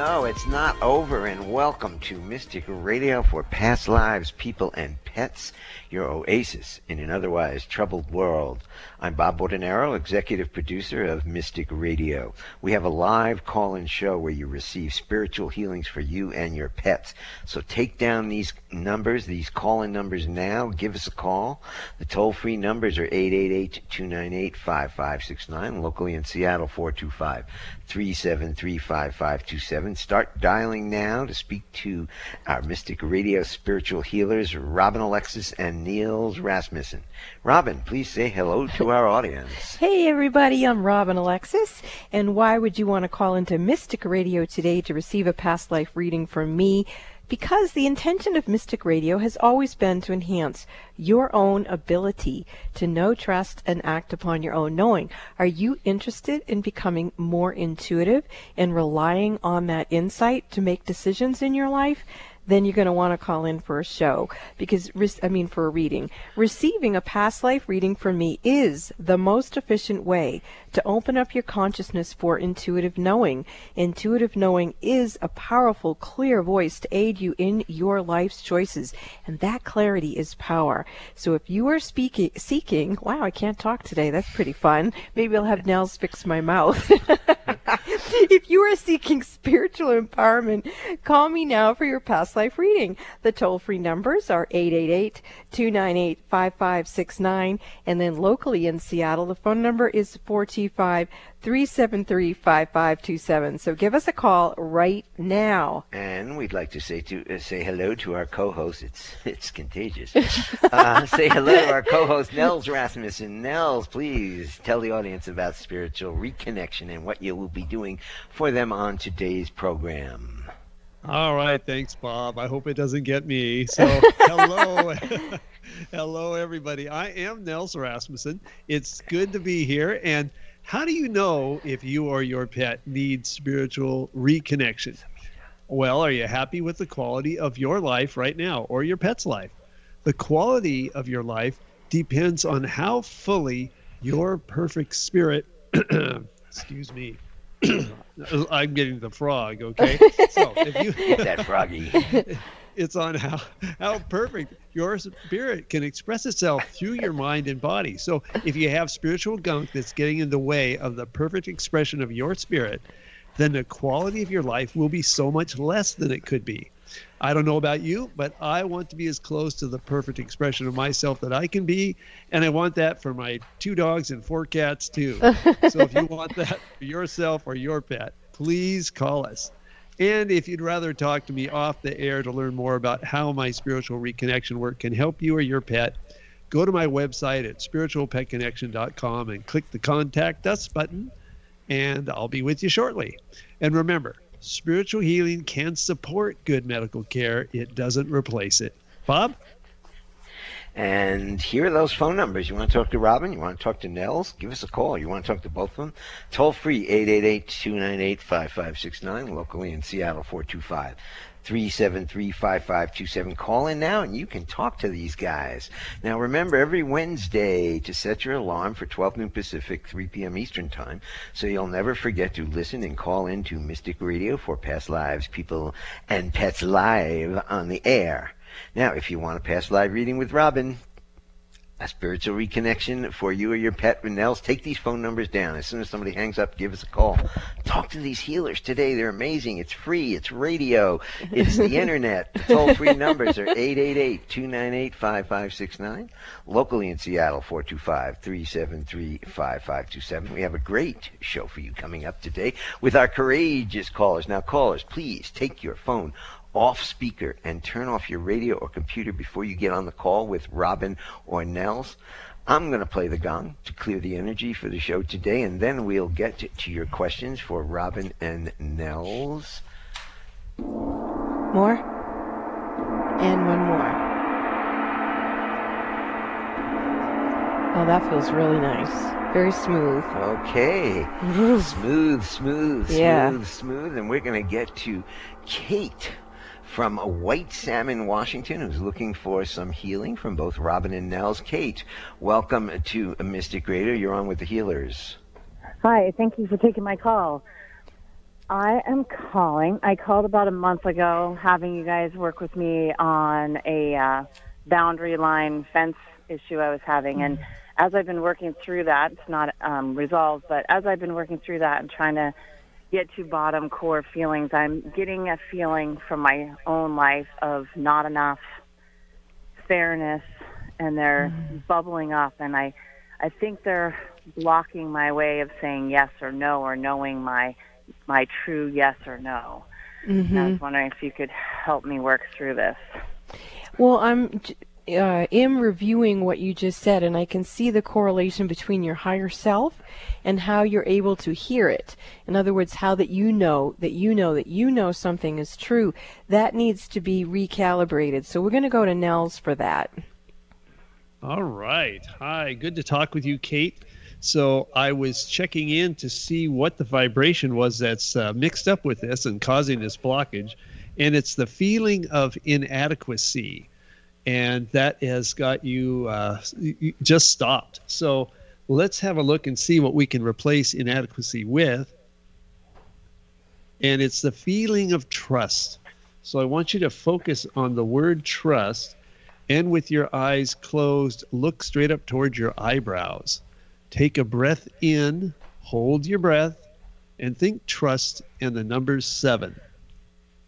No, it's not over, and welcome to Mystic Radio for past lives, people, and pets, your oasis in an otherwise troubled world. I'm Bob Bordenero, executive producer of Mystic Radio. We have a live call in show where you receive spiritual healings for you and your pets. So take down these numbers, these call in numbers now. Give us a call. The toll free numbers are 888 298 5569, locally in Seattle 425 373 5527. Start dialing now to speak to our Mystic Radio spiritual healers, Robin Alexis and Niels Rasmussen. Robin, please say hello to our audience. Hey, everybody, I'm Robin Alexis. And why would you want to call into Mystic Radio today to receive a past life reading from me? Because the intention of Mystic Radio has always been to enhance your own ability to know, trust, and act upon your own knowing. Are you interested in becoming more intuitive and relying on that insight to make decisions in your life? Then you're going to want to call in for a show because I mean for a reading. Receiving a past life reading from me is the most efficient way to open up your consciousness for intuitive knowing. Intuitive knowing is a powerful, clear voice to aid you in your life's choices, and that clarity is power. So if you are speaking, seeking, wow, I can't talk today. That's pretty fun. Maybe I'll have Nels fix my mouth. if you are seeking spiritual empowerment, call me now for your past life reading. The toll free numbers are 888 298 5569. And then locally in Seattle, the phone number is 425 373 5527. So give us a call right now. And we'd like to say to uh, say hello to our co-host. It's it's contagious. uh, say hello to our co-host Nels Rasmussen. Nels, please tell the audience about spiritual reconnection and what you will be doing for them on today's program. All right, thanks, Bob. I hope it doesn't get me. So, hello. hello, everybody. I am Nels Rasmussen. It's good to be here. And how do you know if you or your pet needs spiritual reconnection? Well, are you happy with the quality of your life right now or your pet's life? The quality of your life depends on how fully your perfect spirit, excuse me, I'm getting the frog, okay? So if you get that froggy. it's on how how perfect your spirit can express itself through your mind and body. So if you have spiritual gunk that's getting in the way of the perfect expression of your spirit, then the quality of your life will be so much less than it could be. I don't know about you, but I want to be as close to the perfect expression of myself that I can be. And I want that for my two dogs and four cats too. so if you want that for yourself or your pet, please call us. And if you'd rather talk to me off the air to learn more about how my spiritual reconnection work can help you or your pet, go to my website at spiritualpetconnection.com and click the contact us button, and I'll be with you shortly. And remember, spiritual healing can support good medical care, it doesn't replace it. Bob? And here are those phone numbers. You want to talk to Robin? You want to talk to Nels? Give us a call. You want to talk to both of them? Toll free 888-298-5569 locally in Seattle 425 373 5527. Call in now and you can talk to these guys. Now remember, every Wednesday to set your alarm for 12 noon Pacific, 3 p.m. Eastern Time, so you'll never forget to listen and call in to Mystic Radio for past lives, people, and pets live on the air. Now, if you want a past live reading with Robin, a spiritual reconnection for you or your pet with Nels, take these phone numbers down. As soon as somebody hangs up, give us a call. Talk to these healers today. They're amazing. It's free. It's radio. It's the internet. The toll free numbers are 888 298 5569. Locally in Seattle, 425 373 5527. We have a great show for you coming up today with our courageous callers. Now, callers, please take your phone off speaker and turn off your radio or computer before you get on the call with Robin or Nels. I'm going to play the gong to clear the energy for the show today, and then we'll get to, your questions for Robin and Nels. More? And one more. Oh, that feels really nice. Very smooth. Okay. smooth, smooth, yeah. smooth, smooth. And we're going to get to Kate from a White Salmon, Washington, who's looking for some healing from both Robin and Nels. Kate, welcome to Mystic Radio. You're on with the healers. Hi, thank you for taking my call. I am calling. I called about a month ago, having you guys work with me on a uh, boundary line fence issue I was having. And as I've been working through that, it's not um, resolved, but as I've been working through that and trying to get to bottom core feelings, I'm getting a feeling from my own life of not enough fairness, and they're mm. bubbling up. And I, I think they're blocking my way of saying yes or no, or knowing my my true yes or no. Mm-hmm. I was wondering if you could help me work through this. Well, I'm uh, am reviewing what you just said, and I can see the correlation between your higher self and how you're able to hear it. In other words, how that you know that you know that you know something is true. That needs to be recalibrated. So we're going to go to Nels for that. All right. Hi. Good to talk with you, Kate. So I was checking in to see what the vibration was that's uh, mixed up with this and causing this blockage. And it's the feeling of inadequacy. And that has got you uh, just stopped. So let's have a look and see what we can replace inadequacy with. And it's the feeling of trust. So I want you to focus on the word trust and with your eyes closed, look straight up towards your eyebrows. Take a breath in, hold your breath, and think trust and the number seven.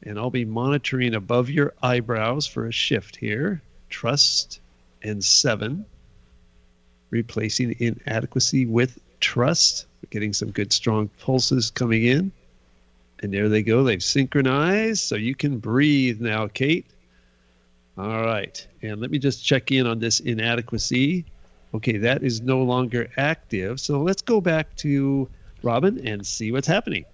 And I'll be monitoring above your eyebrows for a shift here. Trust and seven. Replacing inadequacy with trust. We're getting some good strong pulses coming in. And there they go. They've synchronized. So you can breathe now, Kate. All right. And let me just check in on this inadequacy okay, that is no longer active. So let's go back to Robin and see what's happening.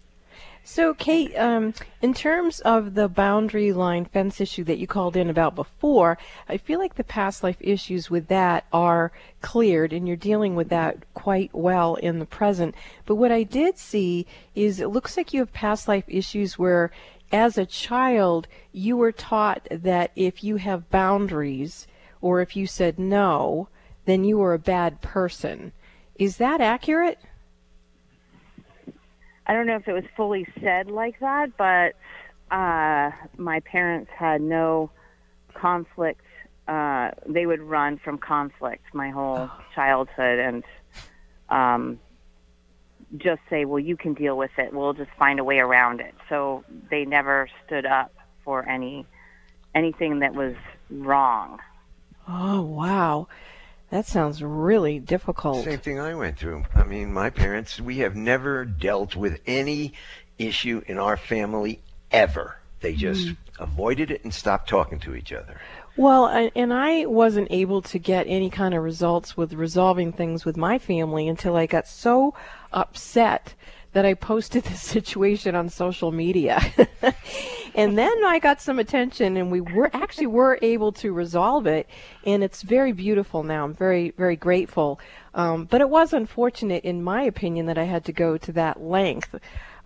So, Kate, um, in terms of the boundary line fence issue that you called in about before, I feel like the past life issues with that are cleared and you're dealing with that quite well in the present. But what I did see is it looks like you have past life issues where, as a child, you were taught that if you have boundaries or if you said no, then you were a bad person. Is that accurate? I don't know if it was fully said like that, but uh, my parents had no conflict. Uh, they would run from conflict my whole oh. childhood and um, just say, well, you can deal with it. We'll just find a way around it. So they never stood up for any anything that was wrong. Oh, wow. That sounds really difficult. Same thing I went through. I mean, my parents, we have never dealt with any issue in our family ever. They just mm. avoided it and stopped talking to each other. Well, and I wasn't able to get any kind of results with resolving things with my family until I got so upset that I posted this situation on social media. and then I got some attention and we were actually were able to resolve it and it's very beautiful now. I'm very, very grateful. Um, but it was unfortunate in my opinion that I had to go to that length.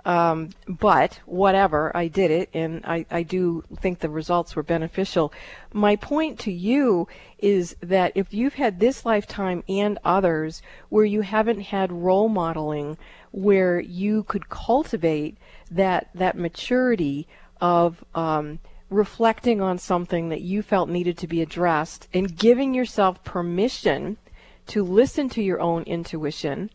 Um, but whatever, I did it, and I, I do think the results were beneficial. My point to you is that if you've had this lifetime and others where you haven't had role modeling where you could cultivate that that maturity of um, reflecting on something that you felt needed to be addressed and giving yourself permission to listen to your own intuition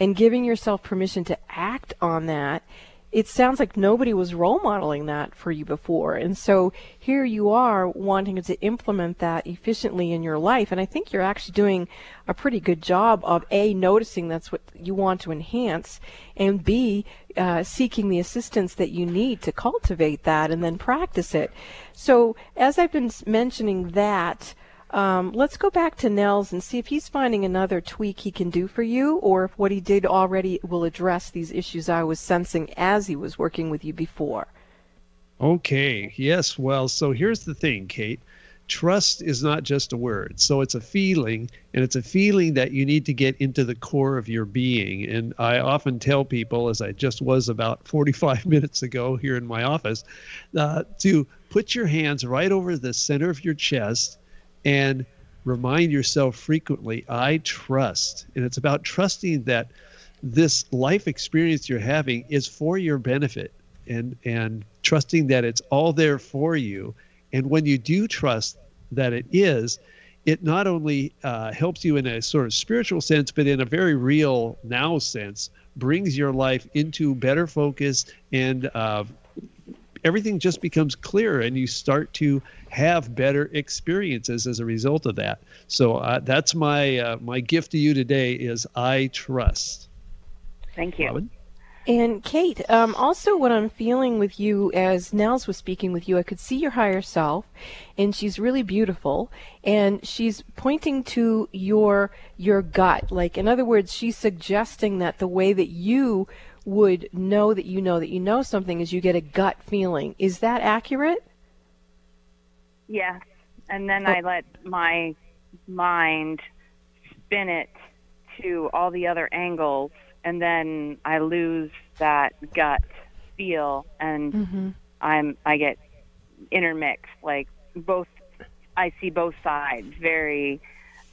and giving yourself permission to act on that it sounds like nobody was role modeling that for you before. And so here you are wanting to implement that efficiently in your life. And I think you're actually doing a pretty good job of A, noticing that's what you want to enhance, and B, uh, seeking the assistance that you need to cultivate that and then practice it. So as I've been mentioning that, um, let's go back to Nels and see if he's finding another tweak he can do for you, or if what he did already will address these issues I was sensing as he was working with you before. Okay, yes. Well, so here's the thing, Kate. Trust is not just a word. So it's a feeling, and it's a feeling that you need to get into the core of your being. And I often tell people, as I just was about 45 minutes ago here in my office, uh, to put your hands right over the center of your chest and remind yourself frequently I trust. And it's about trusting that this life experience you're having is for your benefit. and and trusting that it's all there for you. And when you do trust that it is, it not only uh, helps you in a sort of spiritual sense, but in a very real now sense, brings your life into better focus and uh, everything just becomes clearer and you start to have better experiences as a result of that so uh, that's my uh, my gift to you today is i trust thank you Robin? And Kate, um, also what I'm feeling with you as Nels was speaking with you, I could see your higher self, and she's really beautiful, and she's pointing to your your gut. Like in other words, she's suggesting that the way that you would know that you know that you know something is you get a gut feeling. Is that accurate? Yes. And then oh. I let my mind spin it to all the other angles and then I lose that gut feel and mm-hmm. I'm I get intermixed like both I see both sides very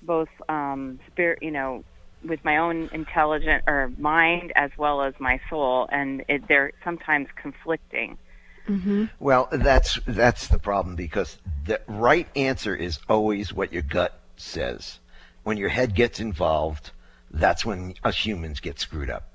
both um spirit you know with my own intelligent or mind as well as my soul, and it, they're sometimes conflicting. Mm-hmm. Well, that's that's the problem because the right answer is always what your gut says. When your head gets involved, that's when us humans get screwed up.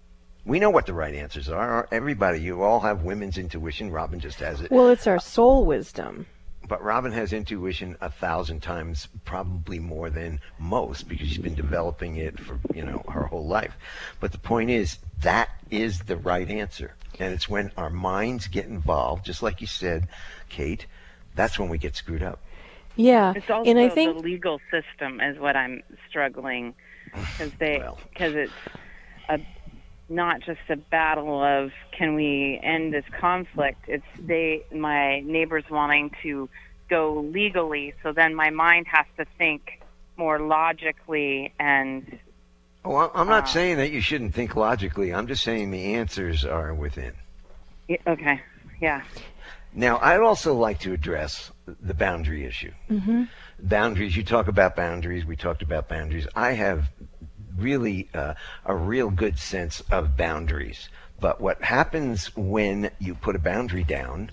We know what the right answers are. Everybody, you all have women's intuition. Robin just has it. Well, it's our soul wisdom but Robin has intuition a thousand times, probably more than most, because she's been developing it for you know her whole life. But the point is, that is the right answer, and it's when our minds get involved, just like you said, Kate. That's when we get screwed up. Yeah, it's also and I think the legal system is what I'm struggling because they because well. it's a not just a battle of can we end this conflict. It's they my neighbors wanting to go legally, so then my mind has to think more logically and. Oh, I'm not uh, saying that you shouldn't think logically. I'm just saying the answers are within. Yeah, okay. Yeah. Now, I'd also like to address the boundary issue. Mm-hmm. Boundaries. You talk about boundaries. We talked about boundaries. I have really uh, a real good sense of boundaries. But what happens when you put a boundary down,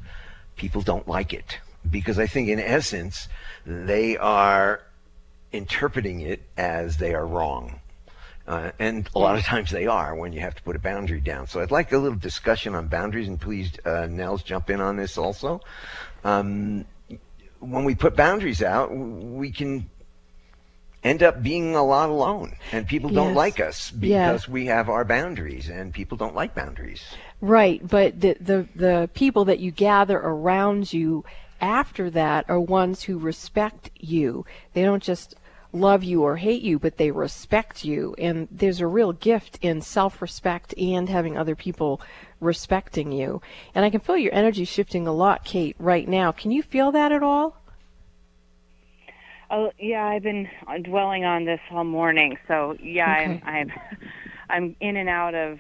people don't like it. Because I think, in essence, they are interpreting it as they are wrong. Uh, and a lot of times they are when you have to put a boundary down. So I'd like a little discussion on boundaries, and please, uh, Nels, jump in on this also. Um, when we put boundaries out, we can end up being a lot alone. And people don't like us because yeah. we have our boundaries and people don't like boundaries. Right but the, the the people that you gather around you after that are ones who respect you. They don't just love you or hate you but they respect you. And there's a real gift in self-respect and having other people respecting you. And i can feel your energy shifting a lot kate right now. Can you feel that at all Oh yeah, I've been dwelling on this all morning. So yeah, okay. I'm I'm I'm in and out of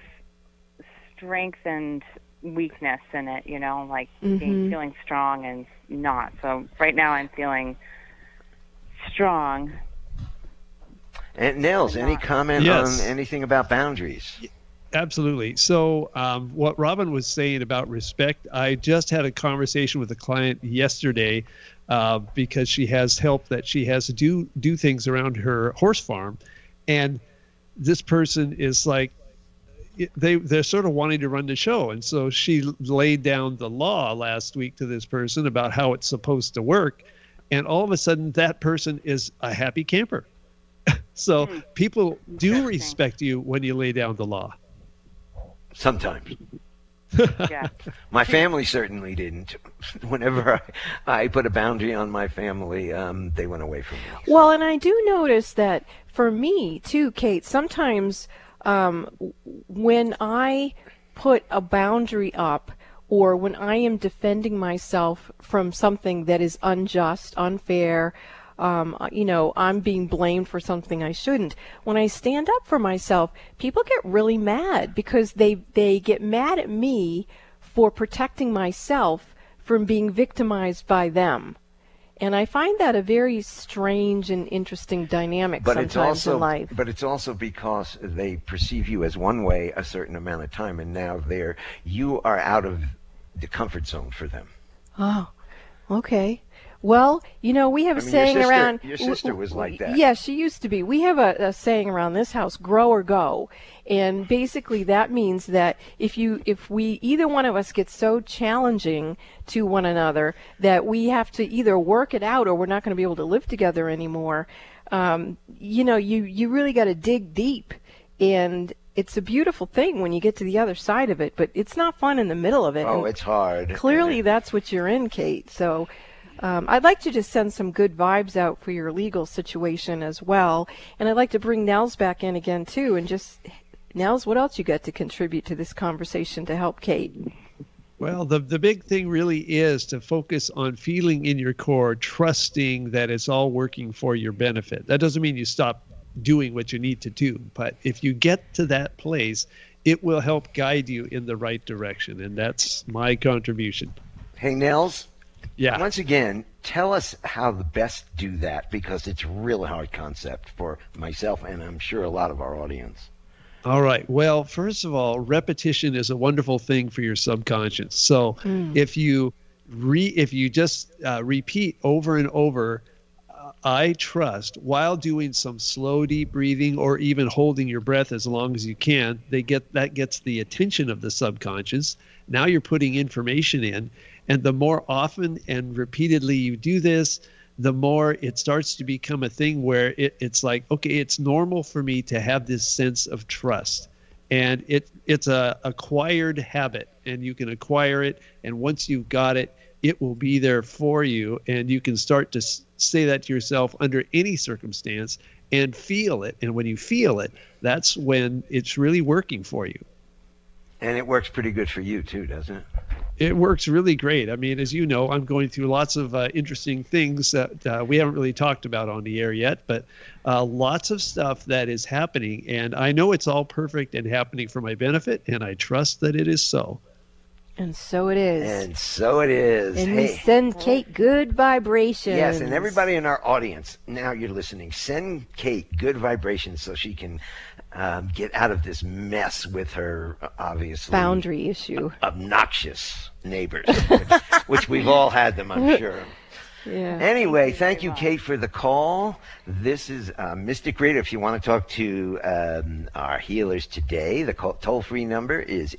strength and weakness in it. You know, like mm-hmm. being, feeling strong and not. So right now I'm feeling strong. And Nels, any comment yes. on anything about boundaries? Absolutely. So, um, what Robin was saying about respect, I just had a conversation with a client yesterday uh, because she has help that she has to do do things around her horse farm, and this person is like they they're sort of wanting to run the show, and so she laid down the law last week to this person about how it's supposed to work, and all of a sudden that person is a happy camper. so hmm. people do respect you when you lay down the law. Sometimes yeah. my family certainly didn't. Whenever I, I, put a boundary on my family, um, they went away from me. Well, and I do notice that for me too, Kate. Sometimes um, when I put a boundary up, or when I am defending myself from something that is unjust, unfair, um, uh, you know, I'm being blamed for something I shouldn't. When I stand up for myself, people get really mad because they they get mad at me for protecting myself from being victimized by them. And I find that a very strange and interesting dynamic but sometimes it's also, in life. But it's also because they perceive you as one way a certain amount of time, and now they're you are out of the comfort zone for them. Oh, okay. Well, you know, we have a I mean, your saying sister- around. your sister was like that. Yeah, she used to be. We have a, a saying around this house: "Grow or go," and basically that means that if you, if we, either one of us gets so challenging to one another that we have to either work it out or we're not going to be able to live together anymore. Um, you know, you you really got to dig deep, and it's a beautiful thing when you get to the other side of it, but it's not fun in the middle of it. Oh, and- it's hard. Clearly, that's what you're in, Kate. So um, I'd like to just send some good vibes out for your legal situation as well. And I'd like to bring Nels back in again, too. And just, Nels, what else you got to contribute to this conversation to help Kate? Well, the the big thing really is to focus on feeling in your core, trusting that it's all working for your benefit. That doesn't mean you stop doing what you need to do, but if you get to that place, it will help guide you in the right direction, and that's my contribution. Hey, Nels. Yeah. Once again, tell us how the best do that because it's a really hard concept for myself and I'm sure a lot of our audience. All right. Well, first of all, repetition is a wonderful thing for your subconscious. So if you re if you just uh, repeat over and over, uh, I trust while doing some slow deep breathing or even holding your breath as long as you can, they get that gets the attention of the subconscious. Now you're putting information in, and the more often and repeatedly you do this, the more it starts to become a thing where it, it's like, okay, it's normal for me to have this sense of trust. And it it's a acquired habit and you can acquire it and once you've got it, it will be there for you and you can start to say that to yourself under any circumstance and feel it. And when you feel it, that's when it's really working for you. And it works pretty good for you too, doesn't it? It works really great. I mean, as you know, I'm going through lots of uh, interesting things that uh, we haven't really talked about on the air yet, but uh, lots of stuff that is happening. And I know it's all perfect and happening for my benefit, and I trust that it is so. And so it is. And so it is. And we send Kate good vibrations. Yes, and everybody in our audience, now you're listening, send Kate good vibrations so she can um, get out of this mess with her, obviously, Boundary issue. obnoxious neighbors, which, which we've all had them, I'm sure. Yeah. Anyway, thank you, Kate, for the call. This is uh, Mystic Radio. If you want to talk to um, our healers today, the toll-free number is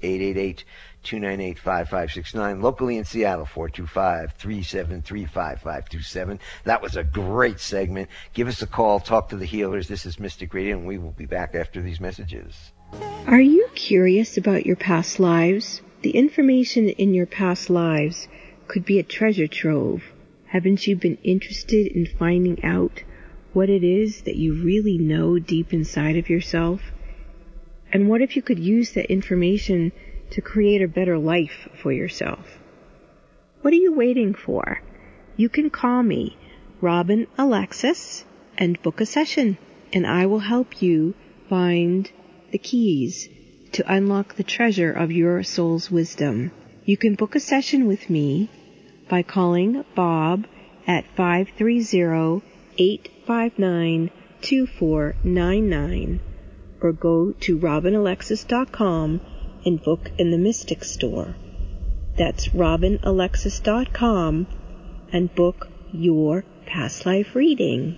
888-298-5569. Locally in Seattle, 425-373-5527. That was a great segment. Give us a call. Talk to the healers. This is Mystic Radio, and we will be back after these messages. Are you curious about your past lives? The information in your past lives could be a treasure trove. Haven't you been interested in finding out what it is that you really know deep inside of yourself? And what if you could use that information to create a better life for yourself? What are you waiting for? You can call me, Robin Alexis, and book a session, and I will help you find the keys to unlock the treasure of your soul's wisdom. You can book a session with me by calling Bob at 530-859-2499 or go to robinalexis.com and book in the Mystic Store. That's robinalexis.com and book your past life reading.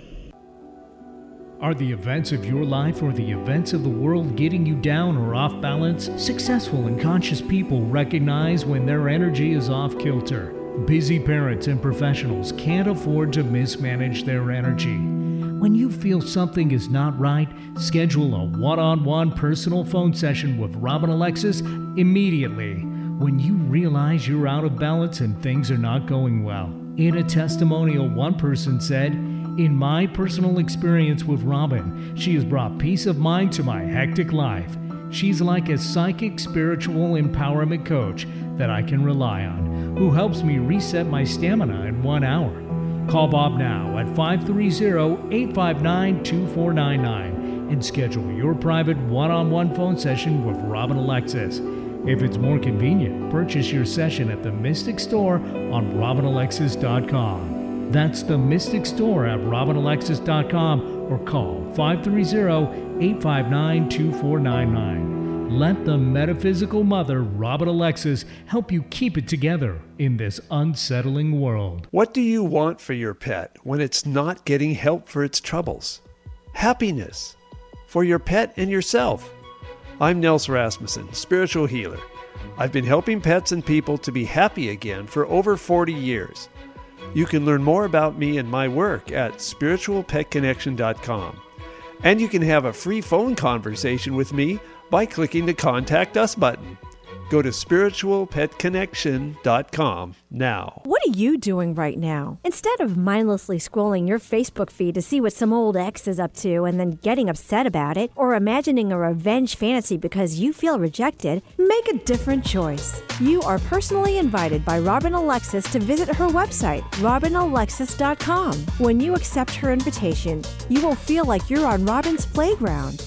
Are the events of your life or the events of the world getting you down or off balance? Successful and conscious people recognize when their energy is off kilter. Busy parents and professionals can't afford to mismanage their energy. When you feel something is not right, schedule a one on one personal phone session with Robin Alexis immediately. When you realize you're out of balance and things are not going well. In a testimonial, one person said, in my personal experience with Robin, she has brought peace of mind to my hectic life. She's like a psychic spiritual empowerment coach that I can rely on, who helps me reset my stamina in one hour. Call Bob now at 530 859 2499 and schedule your private one on one phone session with Robin Alexis. If it's more convenient, purchase your session at the Mystic Store on robinalexis.com. That's the Mystic Store at robinalexis.com or call 530 859 2499. Let the metaphysical mother, Robin Alexis, help you keep it together in this unsettling world. What do you want for your pet when it's not getting help for its troubles? Happiness for your pet and yourself. I'm Nels Rasmussen, spiritual healer. I've been helping pets and people to be happy again for over 40 years. You can learn more about me and my work at spiritualpetconnection.com. And you can have a free phone conversation with me by clicking the Contact Us button. Go to spiritualpetconnection.com now. What are you doing right now? Instead of mindlessly scrolling your Facebook feed to see what some old ex is up to and then getting upset about it, or imagining a revenge fantasy because you feel rejected, make a different choice. You are personally invited by Robin Alexis to visit her website, robinalexis.com. When you accept her invitation, you will feel like you're on Robin's playground.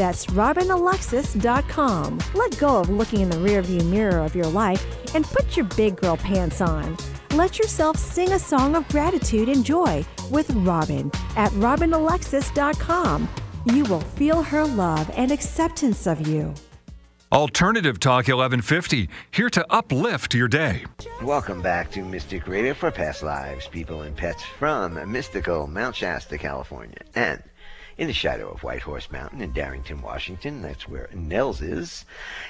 That's robinalexis.com. Let go of looking in the rearview mirror of your life and put your big girl pants on. Let yourself sing a song of gratitude and joy with Robin at robinalexis.com. You will feel her love and acceptance of you. Alternative Talk 1150, here to uplift your day. Welcome back to Mystic Radio for Past Lives, people and pets from mystical Mount Shasta, California, and in the shadow of White Horse Mountain in Darrington, Washington. That's where Nels is.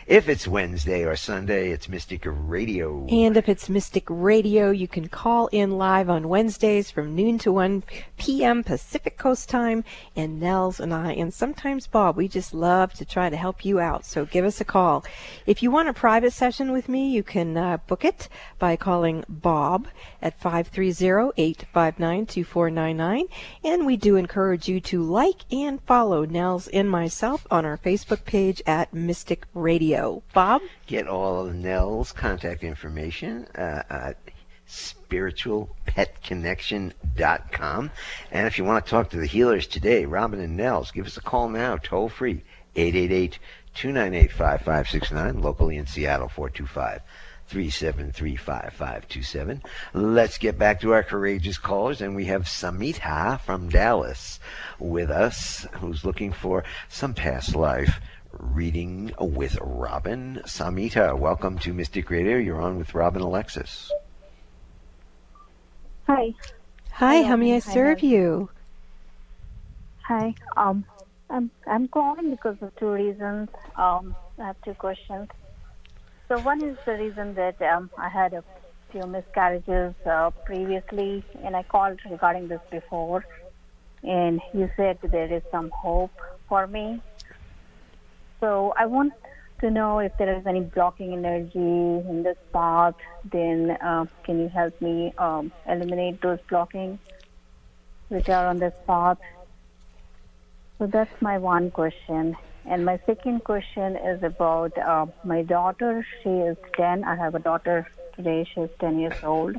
If it's Wednesday or Sunday, it's Mystic Radio. And if it's Mystic Radio, you can call in live on Wednesdays from noon to 1 p.m. Pacific Coast time. And Nels and I, and sometimes Bob, we just love to try to help you out. So give us a call. If you want a private session with me, you can uh, book it by calling Bob at 530-859-2499. And we do encourage you to like and follow Nels and myself on our Facebook page at Mystic Radio. Bob? Get all of Nels' contact information uh, at spiritualpetconnection.com. And if you want to talk to the healers today, Robin and Nels, give us a call now, toll free, 888 298 5569, locally in Seattle, 425 3735527. Let's get back to our courageous callers, and we have Samita from Dallas with us, who's looking for some past life reading with Robin. Samita, welcome to Mystic Radio. You're on with Robin Alexis. Hi. Hi, how may I serve you? Hi. Um, I'm I'm calling because of two reasons. Um, I have two questions. So one is the reason that um, I had a few miscarriages uh, previously, and I called regarding this before, and you said there is some hope for me. So I want to know if there is any blocking energy in this path. Then uh, can you help me um, eliminate those blocking which are on this path? So that's my one question. And my second question is about uh, my daughter. She is 10. I have a daughter today. She's 10 years old.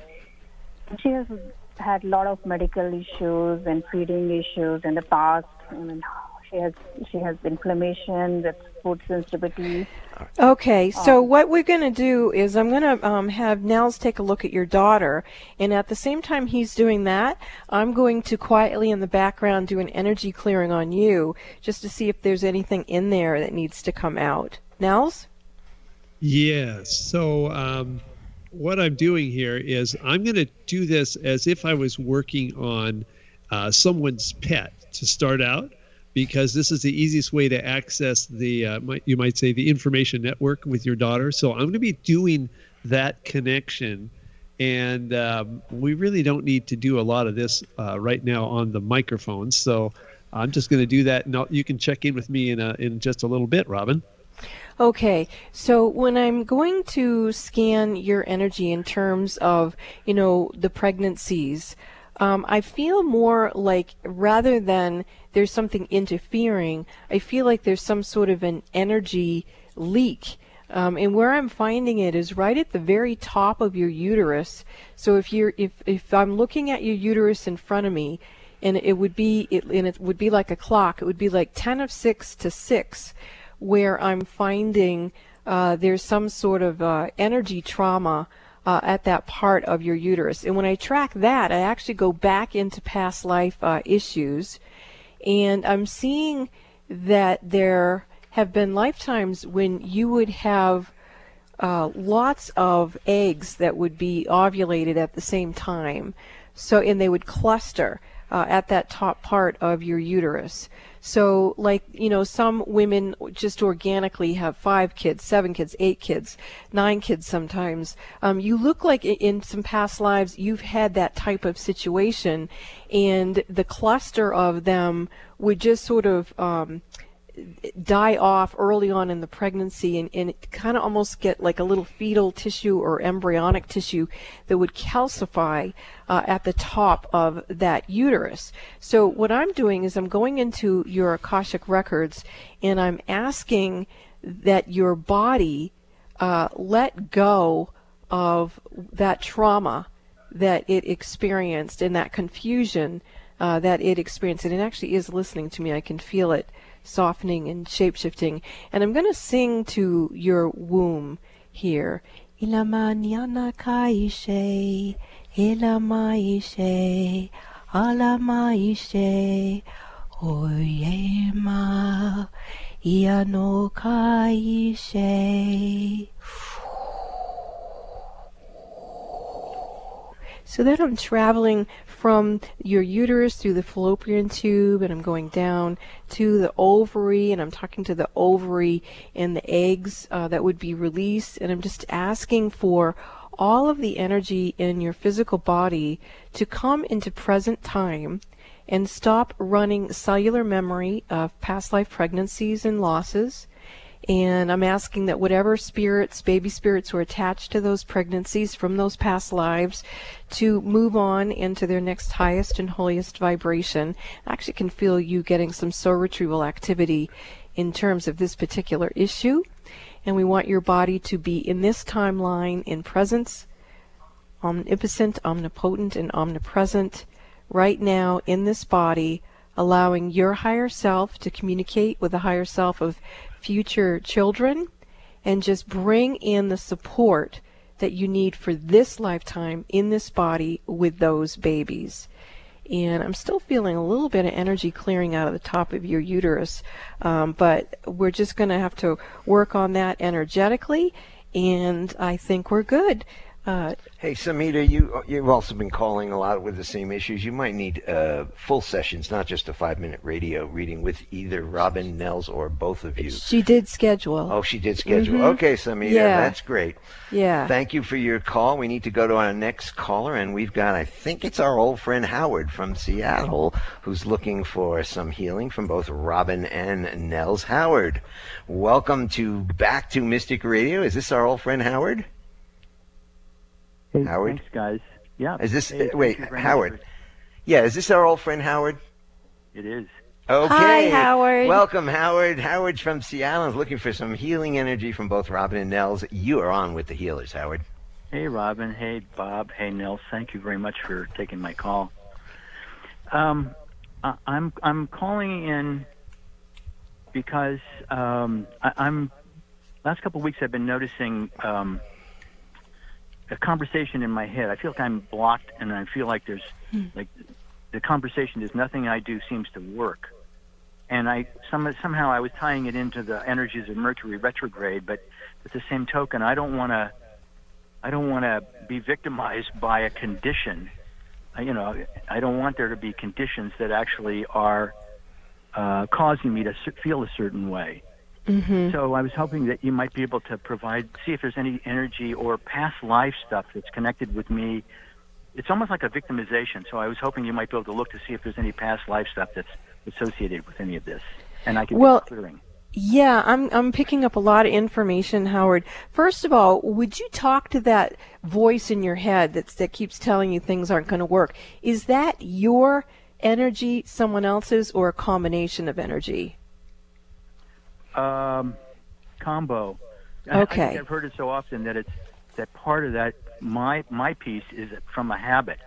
She has had a lot of medical issues and feeding issues in the past. I mean, she has she has inflammation with food sensitivity. Okay, so um, what we're going to do is I'm going to um, have Nels take a look at your daughter, and at the same time he's doing that, I'm going to quietly in the background do an energy clearing on you, just to see if there's anything in there that needs to come out. Nels? Yes. So um, what I'm doing here is I'm going to do this as if I was working on uh, someone's pet to start out because this is the easiest way to access the uh, you might say the information network with your daughter so i'm going to be doing that connection and um, we really don't need to do a lot of this uh, right now on the microphone. so I'm just going to do that, and you can check in with me in a, in just a little bit, Robin. Okay, so when I'm going to scan your energy in terms of, you know, the pregnancies, um, I feel more like rather than there's something interfering, I feel like there's some sort of an energy leak. Um, and where I'm finding it is right at the very top of your uterus. So if you're if if I'm looking at your uterus in front of me, and it would be it, and it would be like a clock. It would be like ten of six to six where I'm finding uh, there's some sort of uh, energy trauma uh, at that part of your uterus. And when I track that, I actually go back into past life uh, issues, and I'm seeing that there have been lifetimes when you would have uh, lots of eggs that would be ovulated at the same time. So, and they would cluster uh, at that top part of your uterus. So, like, you know, some women just organically have five kids, seven kids, eight kids, nine kids sometimes. Um, you look like in some past lives you've had that type of situation, and the cluster of them would just sort of. Um, die off early on in the pregnancy and, and kind of almost get like a little fetal tissue or embryonic tissue that would calcify uh, at the top of that uterus. So what I'm doing is I'm going into your Akashic records and I'm asking that your body uh, let go of that trauma that it experienced and that confusion uh, that it experienced. And it actually is listening to me. I can feel it softening and shapeshifting. And I'm going to sing to your womb here. Ila mañana kaishe, ila maishe, ala maishe, oyema, ia no kaishe. So then I'm traveling from your uterus through the fallopian tube and I'm going down to the ovary and I'm talking to the ovary and the eggs uh, that would be released. And I'm just asking for all of the energy in your physical body to come into present time and stop running cellular memory of past life pregnancies and losses and I'm asking that whatever spirits, baby spirits, were attached to those pregnancies from those past lives to move on into their next highest and holiest vibration. I actually can feel you getting some soul retrieval activity in terms of this particular issue. And we want your body to be in this timeline in presence, omnipotent, omnipotent, and omnipresent right now in this body allowing your higher self to communicate with the higher self of future children and just bring in the support that you need for this lifetime in this body with those babies. And I'm still feeling a little bit of energy clearing out of the top of your uterus, um, but we're just going to have to work on that energetically, and I think we're good. Uh, hey, Samita, you you've also been calling a lot with the same issues. You might need uh, full sessions, not just a five-minute radio reading with either Robin, Nels, or both of you. She did schedule. Oh, she did schedule. Mhm. Okay, Samita, Yeah. that's great. Yeah. Thank you for your call. We need to go to our next caller, and we've got, I think it's our old friend Howard from Seattle, who's looking for some healing from both Robin and Nels. Howard, welcome to back to Mystic Radio. Is this our old friend Howard? Hey, Howard? Thanks, guys. Yeah. Is this Hey, wait, thank you very Howard? much. Yeah, is this our old friend Howard? It is. Okay. Hi, Howard. Welcome, Howard. Howard's from Seattle is looking for some healing energy from both Robin and Nels. You are on with the healers, Howard. Hey, Robin. Hey, Bob. Hey, Nels. Thank you very much for taking my call. Um, I, I'm I'm calling in because um, I, I'm last couple of weeks I've been noticing um, a conversation in my head. I feel like I'm blocked, and I feel like there's like the conversation. There's nothing I do seems to work. And I some, somehow I was tying it into the energies of Mercury retrograde, but at the same token, I don't want to. I don't want to be victimized by a condition. I- You know, I don't want there to be conditions that actually are uh, causing me to feel a certain way. Mm-hmm. So I was hoping that you might be able to provide, see if there's any energy or past life stuff that's connected with me. It's almost like a victimization. So I was hoping you might be able to look to see if there's any past life stuff that's associated with any of this, and I can Well- clearing. Yeah, I'm I'm picking up a lot of information, Howard. First of all, would you talk to that voice in your head that that keeps telling you things aren't going to work? Is that your energy, someone else's, or a combination of energy? Um, combo. I- I Okay. I've heard it so often that it's that part of that my my piece is from a habit.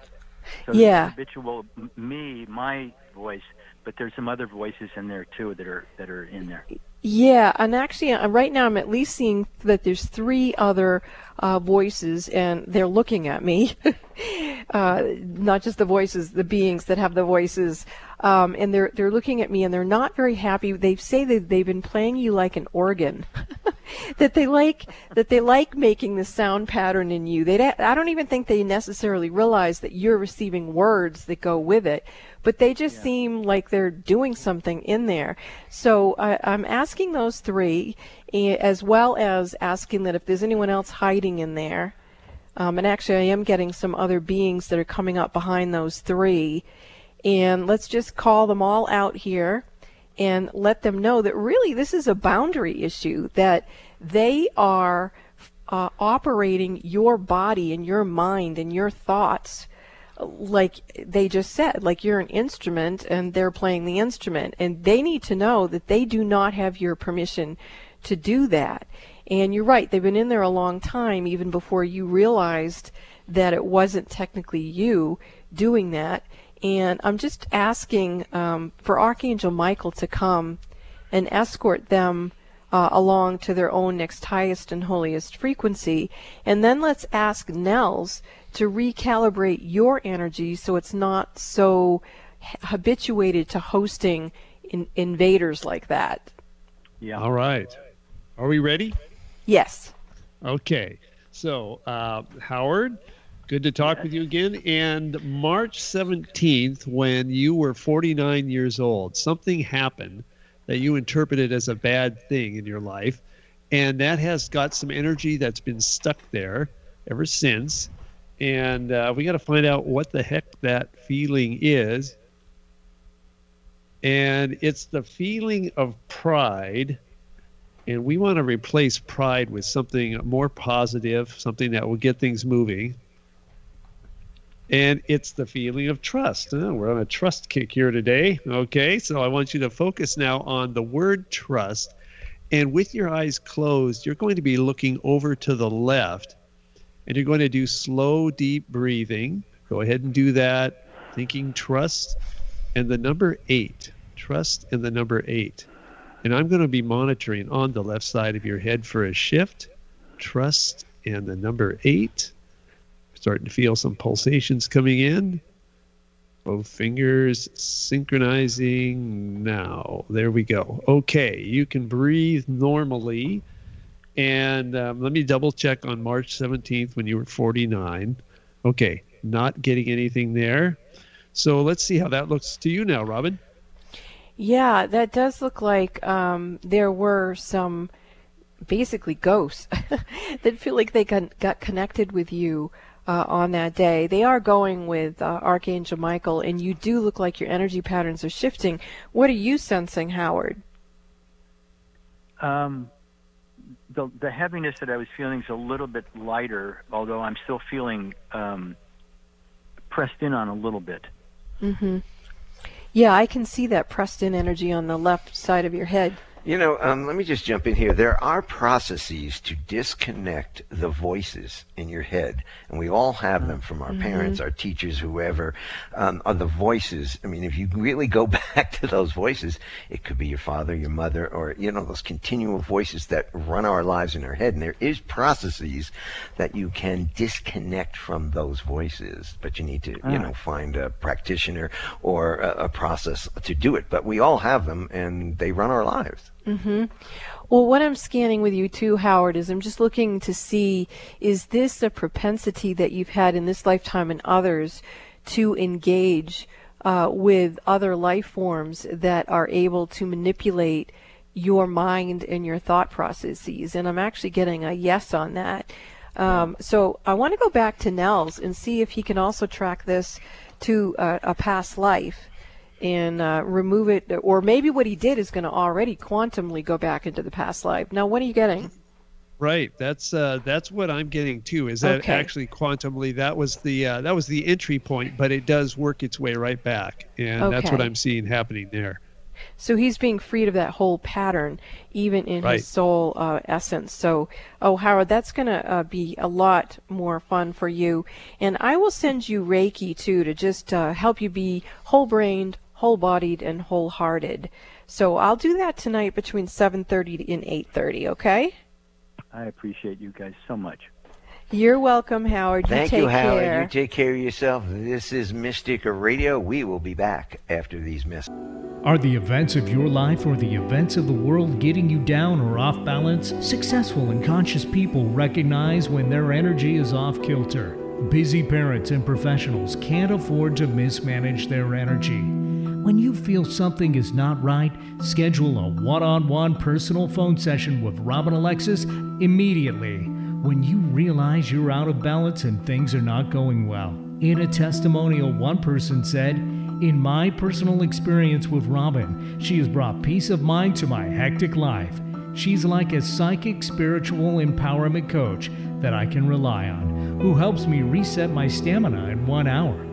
So Yeah. habitual me, my voice, but there's some other voices in there too that are that are in there. Yeah, and actually, uh, right now I'm at least seeing that there's three other uh, voices, and they're looking at me. uh, not just the voices, the beings that have the voices, um, and they're they're looking at me, and they're not very happy. They say that they've been playing you like an organ. that they like that they like making the sound pattern in you. They I don't even think they necessarily realize that you're receiving words that go with it, but they just seem like they're doing something in there. So I, I'm asking those three, eh, as well as asking that if there's anyone else hiding in there. Um, and actually, I am getting some other beings that are coming up behind those three. And let's just call them all out here and let them know that really this is a boundary issue, that they are uh, operating your body and your mind and your thoughts like they just said, like you're an instrument and they're playing the instrument. And they need to know that they do not have your permission to do that. And you're right, they've been in there a long time, even before you realized that it wasn't technically you doing that. And I'm just asking um, for Archangel Michael to come and escort them uh, along to their own next highest and holiest frequency. And then let's ask Nels to recalibrate your energy so it's not so habituated to hosting in- invaders like that. Yeah. All right. Are we ready? Yes. Okay. So, uh, Howard, good to talk with you again. And March 17th, when you were 49 years old, something happened that you interpreted as a bad thing in your life. And that has got some energy that's been stuck there ever since. And uh, we got to find out what the heck that feeling is. And it's the feeling of pride and we want to replace pride with something more positive, something that will get things moving. And it's the feeling of trust. Oh, we're on a trust kick here today. Okay, so I want you to focus now on the word trust. And with your eyes closed, you're going to be looking over to the left and you're going to do slow, deep breathing. Go ahead and do that, thinking trust and the number eight. Trust and the number eight. And I'm going to be monitoring on the left side of your head for a shift, trust, and the number eight. Starting to feel some pulsations coming in. Both fingers synchronizing now. There we go. Okay, you can breathe normally. And um, let me double check on March 17th when you were 49. Okay, not getting anything there. So let's see how that looks to you now, Robin. Yeah, that does look like um, there were some basically ghosts that feel like they got, got connected with you uh, on that day. They are going with uh, Archangel Michael, and you do look like your energy patterns are shifting. What are you sensing, Howard? Um, the the heaviness that I was feeling is a little bit lighter, although I'm still feeling um, pressed in on a little bit. Mm-hmm. Yeah, I can see that pressed in energy on the left side of your head. You know, um, let me just jump in here. There are processes to disconnect the voices in your head, and we all have them from our Mhm. parents, our teachers, whoever. Um, are the voices? I mean, if you really go back to those voices, it could be your father, your mother, or you know those continual voices that run our lives in our head. And there is processes that you can disconnect from those voices, but you need to, you Ah. know, find a practitioner or a, a process to do it. But we all have them, and they run our lives. Mm-hmm. Well, what I'm scanning with you too, Howard, is I'm just looking to see is this a propensity that you've had in this lifetime and others to engage uh, with other life forms that are able to manipulate your mind and your thought processes? And I'm actually getting a yes on that. Um, so I want to go back to Nels and see if he can also track this to a past life and uh, remove it, or maybe what he did is going to already quantumly go back into the past life. Now, what are you getting? Right. That's uh, that's what I'm getting too. Is that Okay. actually quantumly? That was the uh, that was the entry point, but it does work its way right back, and that's what I'm seeing happening there. So he's being freed of that whole pattern, even in Right. his soul uh, essence. So, oh, Howard, that's going to uh, be a lot more fun for you. And I will send you Reiki too to just uh, help you be whole brained, whole bodied, and wholehearted. So I'll do that tonight between 7:30 and 8:30. Okay? I appreciate you guys so much. You're welcome, Howard. You Thank take you, Howard. care. You take care of yourself. This is Mystic Radio. We will be back after these messages. Are the events of your life or the events of the world getting you down or off balance? Successful and conscious people recognize when their energy is off kilter. Busy parents and professionals can't afford to mismanage their energy. When you feel something is not right, schedule a one on one personal phone session with Robin Alexis immediately when you realize you're out of balance and things are not going well. In a testimonial, one person said, In my personal experience with Robin, she has brought peace of mind to my hectic life. She's like a psychic spiritual empowerment coach that I can rely on, who helps me reset my stamina in one hour.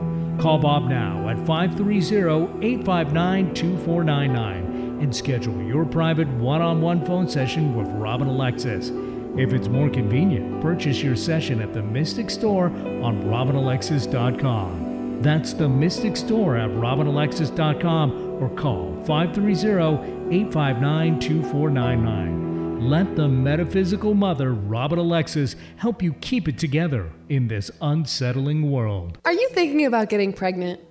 Call Bob now at 530 859 2499 and schedule your private one on one phone session with Robin Alexis. If it's more convenient, purchase your session at the Mystic Store on robinalexis.com. That's the Mystic Store at robinalexis.com or call 530 859 2499. Let the metaphysical mother, Robin Alexis, help you keep it together in this unsettling world. Are you thinking about getting pregnant?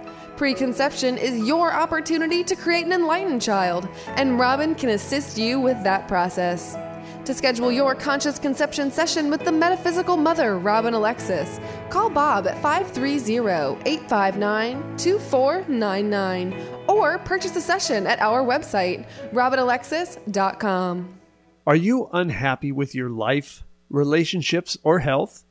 Preconception is your opportunity to create an enlightened child, and Robin can assist you with that process. To schedule your conscious conception session with the metaphysical mother, Robin Alexis, call Bob at 530 859 2499 or purchase a session at our website, robinalexis.com. Are you unhappy with your life, relationships, or health?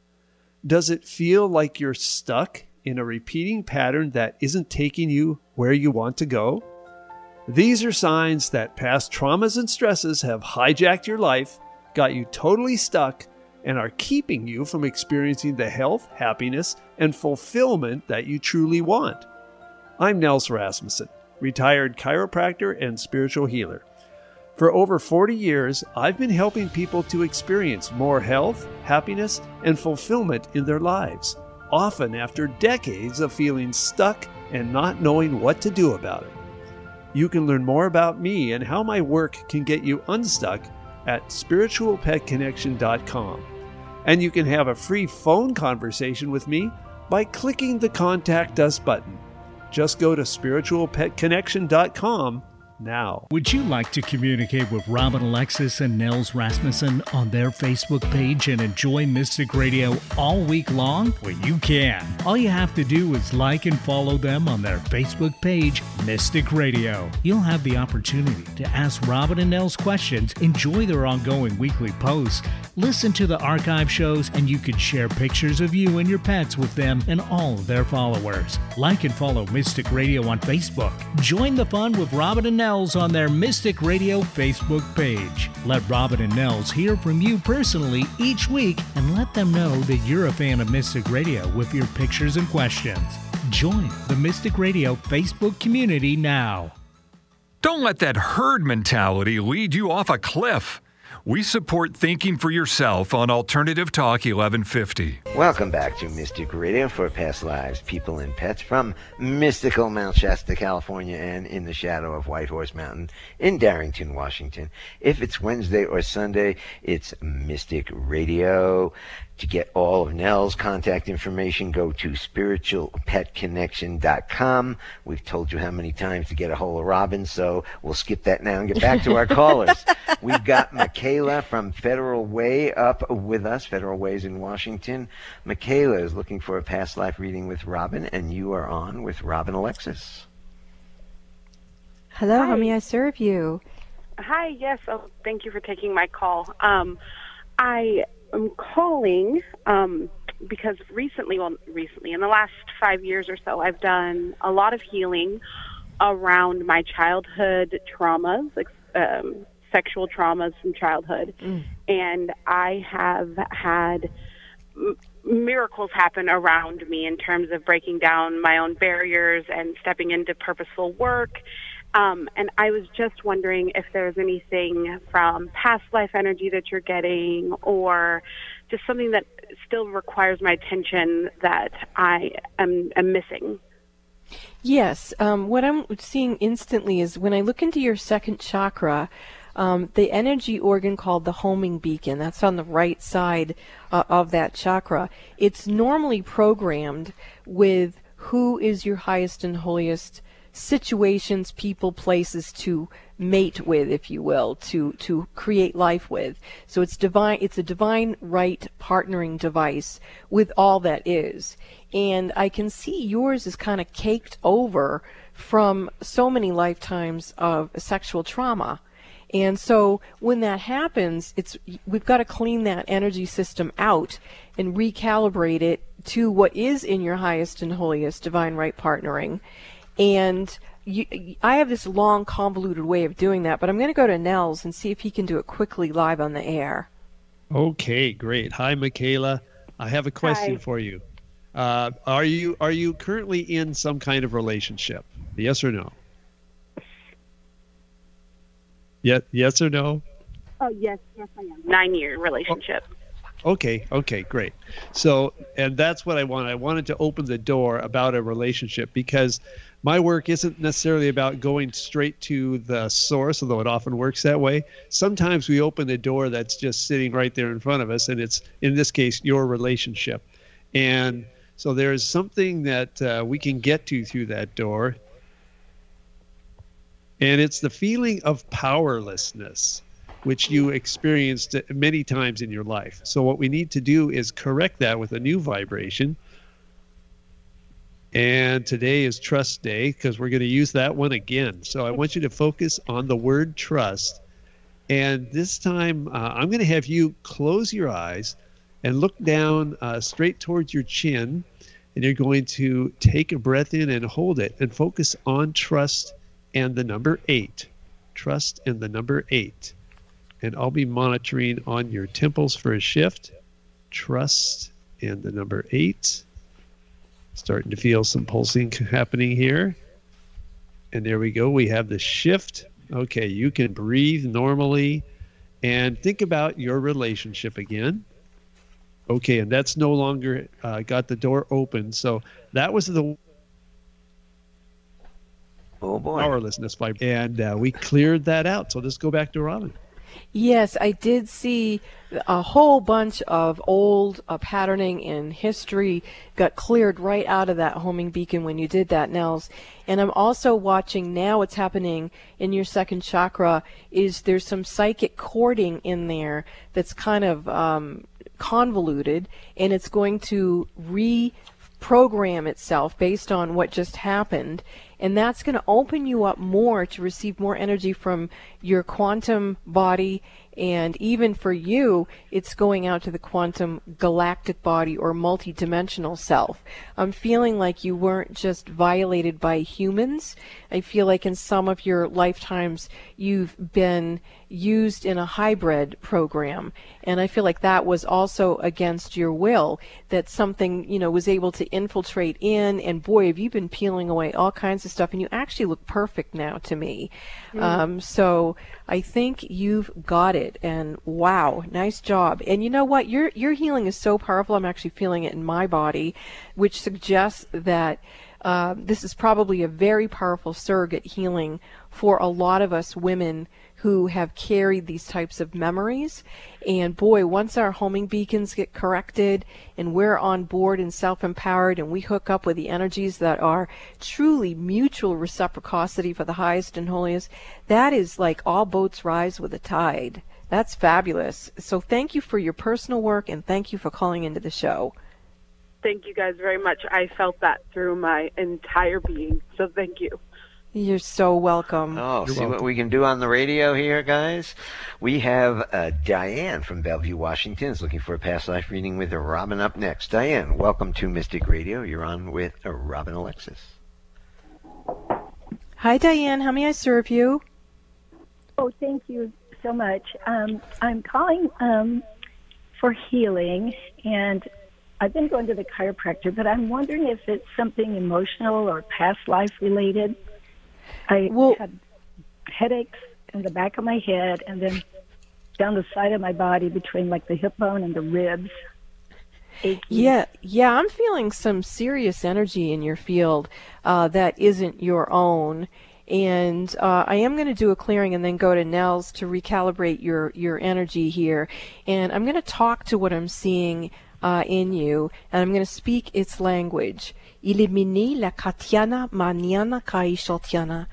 Does it feel like you're stuck in a repeating pattern that isn't taking you where you want to go? These are signs that past traumas and stresses have hijacked your life, got you totally stuck, and are keeping you from experiencing the health, happiness, and fulfillment that you truly want. I'm Nels Rasmussen, retired chiropractor and spiritual healer. For over 40 years, I've been helping people to experience more health, happiness, and fulfillment in their lives, often after decades of feeling stuck and not knowing what to do about it. You can learn more about me and how my work can get you unstuck at spiritualpetconnection.com. And you can have a free phone conversation with me by clicking the Contact Us button. Just go to spiritualpetconnection.com now. Would you like to communicate with Robin Alexis and Nels Rasmussen on their Facebook page and enjoy Mystic Radio all week long? Well, you can. All you have to do is like and follow them on their Facebook page, Mystic Radio. You'll have the opportunity to ask Robin and Nels questions, enjoy their ongoing weekly posts, listen to the archive shows, and you can share pictures of you and your pets with them and all of their followers. Like and follow Mystic Radio on Facebook. Join the fun with Robin and Nels on their Mystic Radio Facebook page. Let Robin and Nels hear from you personally each week and let them know that you're a fan of Mystic Radio with your pictures and questions. Join the Mystic Radio Facebook community now. Don't let that herd mentality lead you off a cliff. We support thinking for yourself on Alternative Talk 1150. Welcome back to Mystic Radio for Past Lives, People and Pets from mystical Mount Shasta, California, and in the shadow of White Horse Mountain in Darrington, Washington. If it's Wednesday or Sunday, it's Mystic Radio. To get all of Nels' contact information, go to spiritualpetconnection.com. We've told you how many times to get a hold of Robin, so we'll skip that now and get back to our callers. We've got Michaela from Federal Way up with us. Federal Ways in Washington. Michaela is looking for a past life reading with Robin, and you are on with Robin Alexis. Hello, how may I serve you? Hi, yes. Oh, thank you for taking my call. Um, I am calling um, because recently, well, recently, in the last five years or so, I've done a lot of healing around my childhood traumas, like, um, sexual traumas from childhood. Mm. And I have had m- miracles happen around me in terms of breaking down my own barriers and stepping into purposeful work. Um, and I was just wondering if there's anything from past life energy that you're getting or just something that still requires my attention that I am, am missing. Yes. Um, what I'm seeing instantly is when I look into your second chakra, um, the energy organ called the homing beacon, that's on the right side uh, of that chakra, it's normally programmed with who is your highest and holiest situations, people, places to mate with, if you will, to, to create life with. So it's divine, it's a divine right partnering device with all that is. And I can see yours is kind of caked over from so many lifetimes of sexual trauma. And so when that happens, it's we've got to clean that energy system out and recalibrate it to what is in your highest and holiest divine right partnering. And you, I have this long, convoluted way of doing that, but I'm going to go to Nels and see if he can do it quickly live on the air. Okay, great. Hi, Michaela. I have a question Hi. for you. Uh, are you are you currently in some kind of relationship? Yes or no? Yes, yes or no? Oh, yes, yes, I am. Nine year relationship. Okay, okay, great. So, and that's what I wanted. I wanted to open the door about a relationship because my work isn't necessarily about going straight to the source, although it often works that way. Sometimes we open the door that's just sitting right there in front of us, and it's, in this case, your relationship. And so there's something that uh, we can get to through that door. And it's the feeling of powerlessness which you experienced many times in your life. So, what we need to do is correct that with a new vibration. And today is Trust Day because we're going to use that one again. So, I want you to focus on the word trust. And this time, uh, I'm going to have you close your eyes and look down uh, straight towards your chin. And you're going to take a breath in and hold it and focus on trust and the number eight. Trust and the number eight and I'll be monitoring on your temples for a shift. Trust and the number eight. Starting to feel some pulsing happening here. And there we go. We have the shift. Okay, you can breathe normally and think about your relationship again. Okay, and that's no longer uh, got the door open. So that was the Oh boy. powerlessness vibe, and uh, we cleared that out. So let's go back to Robin. Yes, I did see a whole bunch of old uh, patterning in history got cleared right out of that homing beacon when you did that, Nels. And I'm also watching now what's happening in your second chakra is there's some psychic cording in there that's kind of um, convoluted, and it's going to reprogram itself based on what just happened and that's going to open you up more to receive more energy from your quantum body And even for you, it's going out to the quantum galactic body or multidimensional self. I'm feeling like you weren't just violated by humans. I feel like in some of your lifetimes you've been used in a hybrid program. And I feel like that was also against your will, that something, you know, was able to infiltrate in. And boy, have you been peeling away all kinds of stuff. And you actually look perfect now to me. Mm. Um, so I think you've got it. And wow, nice job. And you know what? Your, your healing is so powerful. I'm actually feeling it in my body, which suggests that uh, this is probably a very powerful surrogate healing for a lot of us women who have carried these types of memories. And boy, once our homing beacons get corrected and we're on board and self empowered and we hook up with the energies that are truly mutual reciprocity for the highest and holiest, that is like all boats rise with the tide. That's fabulous. So thank you for your personal work and thank you for calling into the show. Thank you guys very much. I felt that through my entire being. So thank you. You're so welcome. Oh, You're see welcome. what we can do on the radio here, guys? We have uh, Diane from Bellevue, Washington, is looking for a past life reading with Robin up next. Diane, welcome to Mystic Radio. You're on with uh, Robin Alexis. Hi, Diane. How may I serve you? Oh, thank you so much. Um, I'm calling um, for healing, and I've been going to the chiropractor, but I'm wondering if it's something emotional or past life related. I well, had headaches in the back of my head and then down the side of my body between like the hip bone and the ribs. Aching. Yeah, yeah, I'm feeling some serious energy in your field uh, that isn't your own. And uh, I am going to do a clearing and then go to Nels to recalibrate your, your energy here. And I'm going to talk to what I'm seeing uh, in you, and I'm going to speak its language. Ilimini la katiana maniana kaishotiana.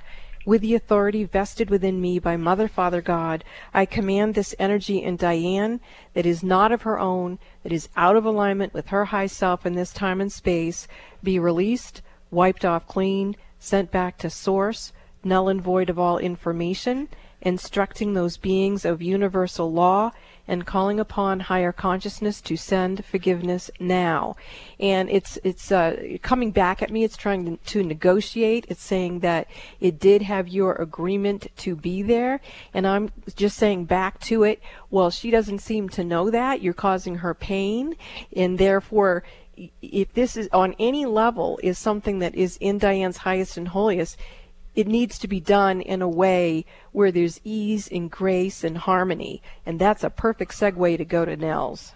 With the authority vested within me by Mother, Father, God, I command this energy in Diane that is not of her own, that is out of alignment with her high self in this time and space, be released, wiped off clean, sent back to source, null and void of all information, instructing those beings of universal law and calling upon higher consciousness to send forgiveness now. And it's it's uh, coming back at me. It's trying to, to negotiate. It's saying that it did have your agreement to be there, and I'm just saying back to it. Well, she doesn't seem to know that. You're causing her pain, and therefore if this is on any level is something that is in Diane's highest and holiest, it needs to be done in a way where there's ease and grace and harmony. And that's a perfect segue to go to Nels.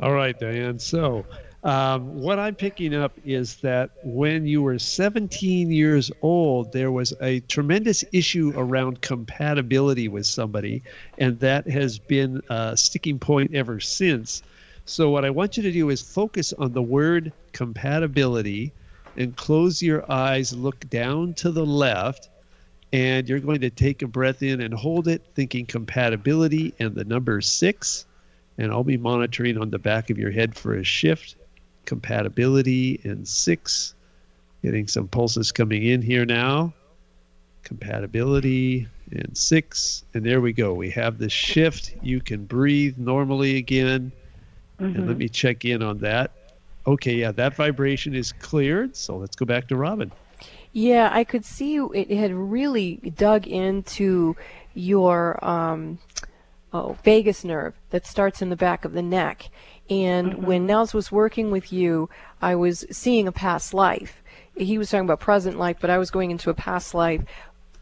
All right, Diane. So, um, what I'm picking up is that when you were 17 years old, there was a tremendous issue around compatibility with somebody, and that has been a sticking point ever since. So, what I want you to do is focus on the word compatibility and close your eyes, look down to the left, and you're going to take a breath in and hold it, thinking compatibility and the number six. And I'll be monitoring on the back of your head for a shift, compatibility and six. Getting some pulses coming in here now. Compatibility and six. And there we go. We have the shift. You can breathe normally again. Mm-hmm. And let mm-hmm. me check in on that. Okay, yeah, that vibration is cleared. So let's go back to Robin. Yeah, I could see it had really dug into your um, oh, vagus nerve that starts in the back of the neck. And mm-hmm. when Nels was working with you, I was seeing a past life. He was talking about present life, but I was going into a past life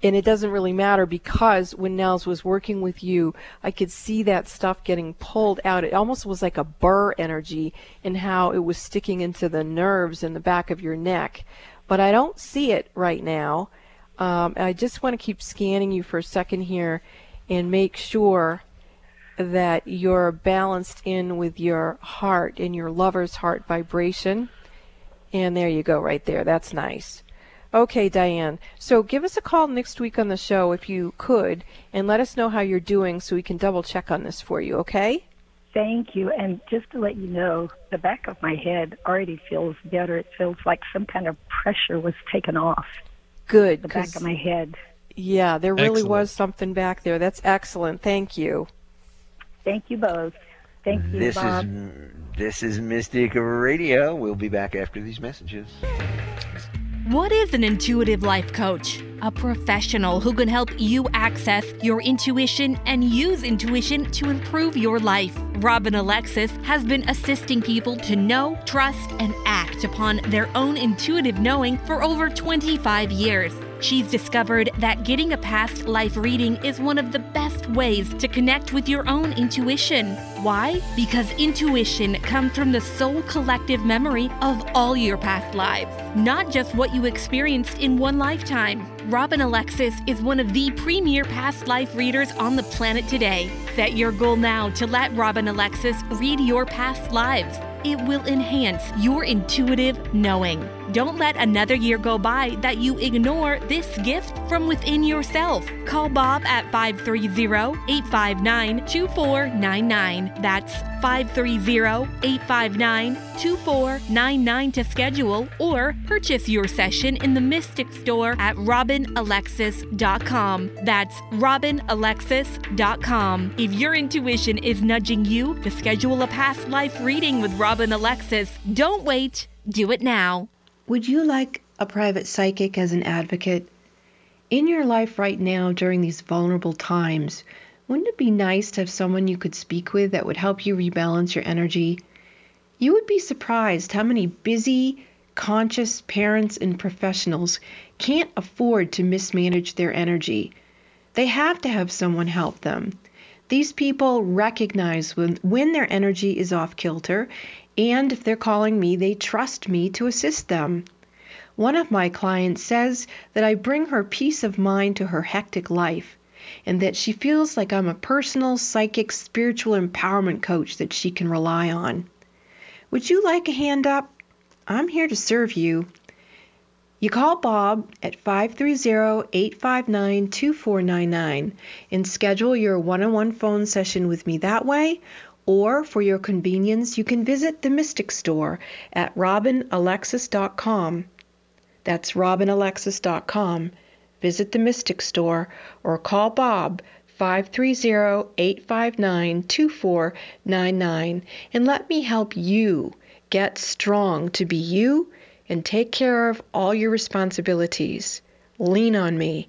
and it doesn't really matter because when Nels was working with you, I could see that stuff getting pulled out. It almost was like a burr energy in how it was sticking into the nerves in the back of your neck. But I don't see it right now. Um, I just want to keep scanning you for a second here and make sure that you're balanced in with your heart and your lover's heart vibration. And there you go, right there. That's nice. Okay, Diane. So give us a call next week on the show if you could, and let us know how you're doing so we can double check on this for you, okay? Thank you. And just to let you know, the back of my head already feels better. It feels like some kind of pressure was taken off. Good. The back of my head. Yeah, there really excellent. was something back there. That's excellent. Thank you. Thank you both. Thank you, This Bob. is this is Mystic Radio. We'll be back after these messages. What is an intuitive life coach? A professional who can help you access your intuition and use intuition to improve your life. Robin Alexis has been assisting people to know, trust, and act upon their own intuitive knowing for over 25 years. She's discovered that getting a past life reading is one of the best ways to connect with your own intuition. Why? Because intuition comes from the soul collective memory of all your past lives, not just what you experienced in one lifetime. Robin Alexis is one of the premier past life readers on the planet today. Set your goal now to let Robin Alexis read your past lives. It will enhance your intuitive knowing. Don't let another year go by that you ignore this gift from within yourself. Call Bob at 530-859-2499. That's 530-859-2499 to schedule or purchase your session in the Mystic Store at robinalexis.com. That's robinalexis.com. If your intuition is nudging you to schedule a past life reading with Robin Alexis, don't wait. Do it now. Would you like a private psychic as an advocate? In your life right now, during these vulnerable times, wouldn't it be nice to have someone you could speak with that would help you rebalance your energy? You would be surprised how many busy, conscious parents and professionals can't afford to mismanage their energy. They have to have someone help them. These people recognize when, when their energy is off kilter, and if they're calling me, they trust me to assist them. One of my clients says that I bring her peace of mind to her hectic life, and that she feels like I'm a personal, psychic, spiritual empowerment coach that she can rely on. Would you like a hand up? I'm here to serve you. You call Bob at 530-859-2499 and schedule your one-on-one phone session with me that way, or for your convenience, you can visit the Mystic Store at robinalexis.com. That's robinalexis.com. Visit the Mystic Store or call Bob 530-859-2499 and let me help you get strong to be you and take care of all your responsibilities. Lean on me.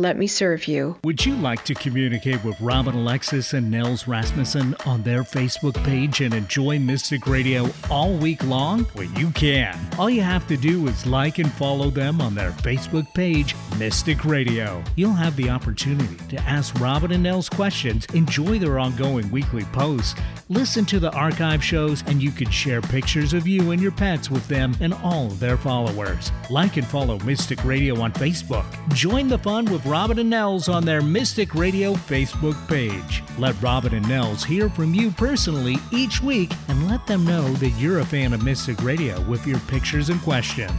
Let me serve you. Would you like to communicate with Robin Alexis and Nels Rasmussen on their Facebook page and enjoy Mystic Radio all week long? Well, you can. All you have to do is like and follow them on their Facebook page, Mystic Radio. You'll have the opportunity to ask Robin and Nels questions, enjoy their ongoing weekly posts, listen to the archive shows, and you can share pictures of you and your pets with them and all of their followers. Like and follow Mystic Radio on Facebook. Join the fun with Robin and Nels on their Mystic Radio Facebook page. Let Robin and Nels hear from you personally each week and let them know that you're a fan of Mystic Radio with your pictures and questions.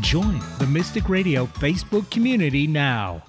Join the Mystic Radio Facebook community now.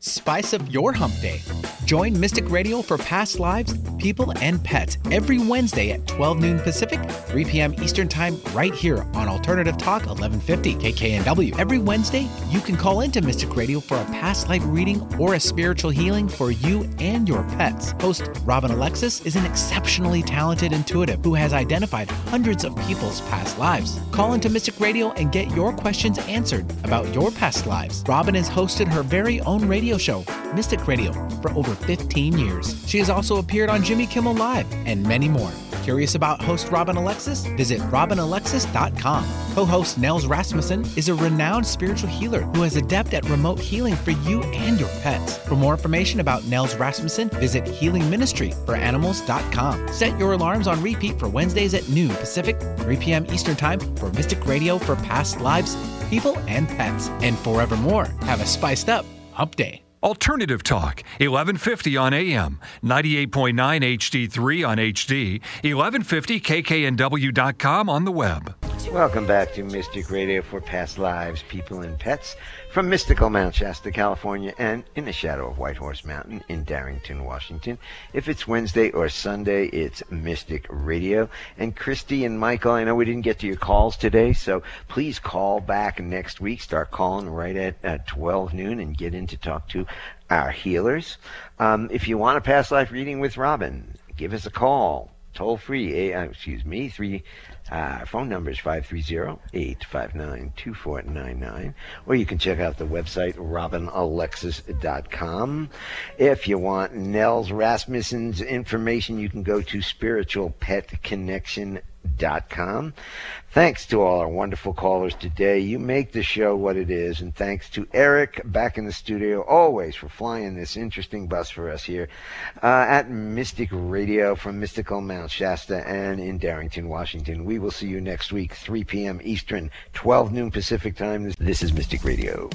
Spice up your hump day. Join Mystic Radio for past lives, people, and pets every Wednesday at 12 noon Pacific, 3 p.m. Eastern Time, right here on Alternative Talk 1150 KKNW. Every Wednesday, you can call into Mystic Radio for a past life reading or a spiritual healing for you and your pets. Host Robin Alexis is an exceptionally talented intuitive who has identified hundreds of people's past lives. Call into Mystic Radio and get your questions answered about your past lives. Robin has hosted her very own radio show, Mystic Radio, for over 15 years. She has also appeared on Jimmy Kimmel Live and many more. Curious about host Robin Alexis? Visit robinalexis.com. Co host Nels Rasmussen is a renowned spiritual healer who is adept at remote healing for you and your pets. For more information about Nels Rasmussen, visit healingministryforanimals.com. Set your alarms on repeat for Wednesdays at noon Pacific, 3 p.m. Eastern Time for Mystic Radio for past lives, people, and pets. And forevermore, have a spiced up update. Alternative Talk, 1150 on AM, 98.9 HD3 on HD, 1150kknw.com on the web. Welcome back to Mystic Radio for Past Lives, People, and Pets from mystical Mount Shasta, California, and in the shadow of White Horse Mountain in Darrington, Washington. If it's Wednesday or Sunday, it's Mystic Radio. And Christy and Michael, I know we didn't get to your calls today, so please call back next week. Start calling right at, at 12 noon and get in to talk to our healers. Um, if you want a past life reading with Robin, give us a call. Toll free, uh, excuse me, three. Uh, phone number is 530-859-2499. Or you can check out the website, robinalexis.com. If you want Nels Rasmussen's information, you can go to spiritualpetconnection.com com. Thanks to all our wonderful callers today. You make the show what it is. And thanks to Eric back in the studio, always for flying this interesting bus for us here uh, at Mystic Radio from mystical Mount Shasta and in Darrington, Washington. We will see you next week, 3 p.m. Eastern, 12 noon Pacific time. This is Mystic Radio.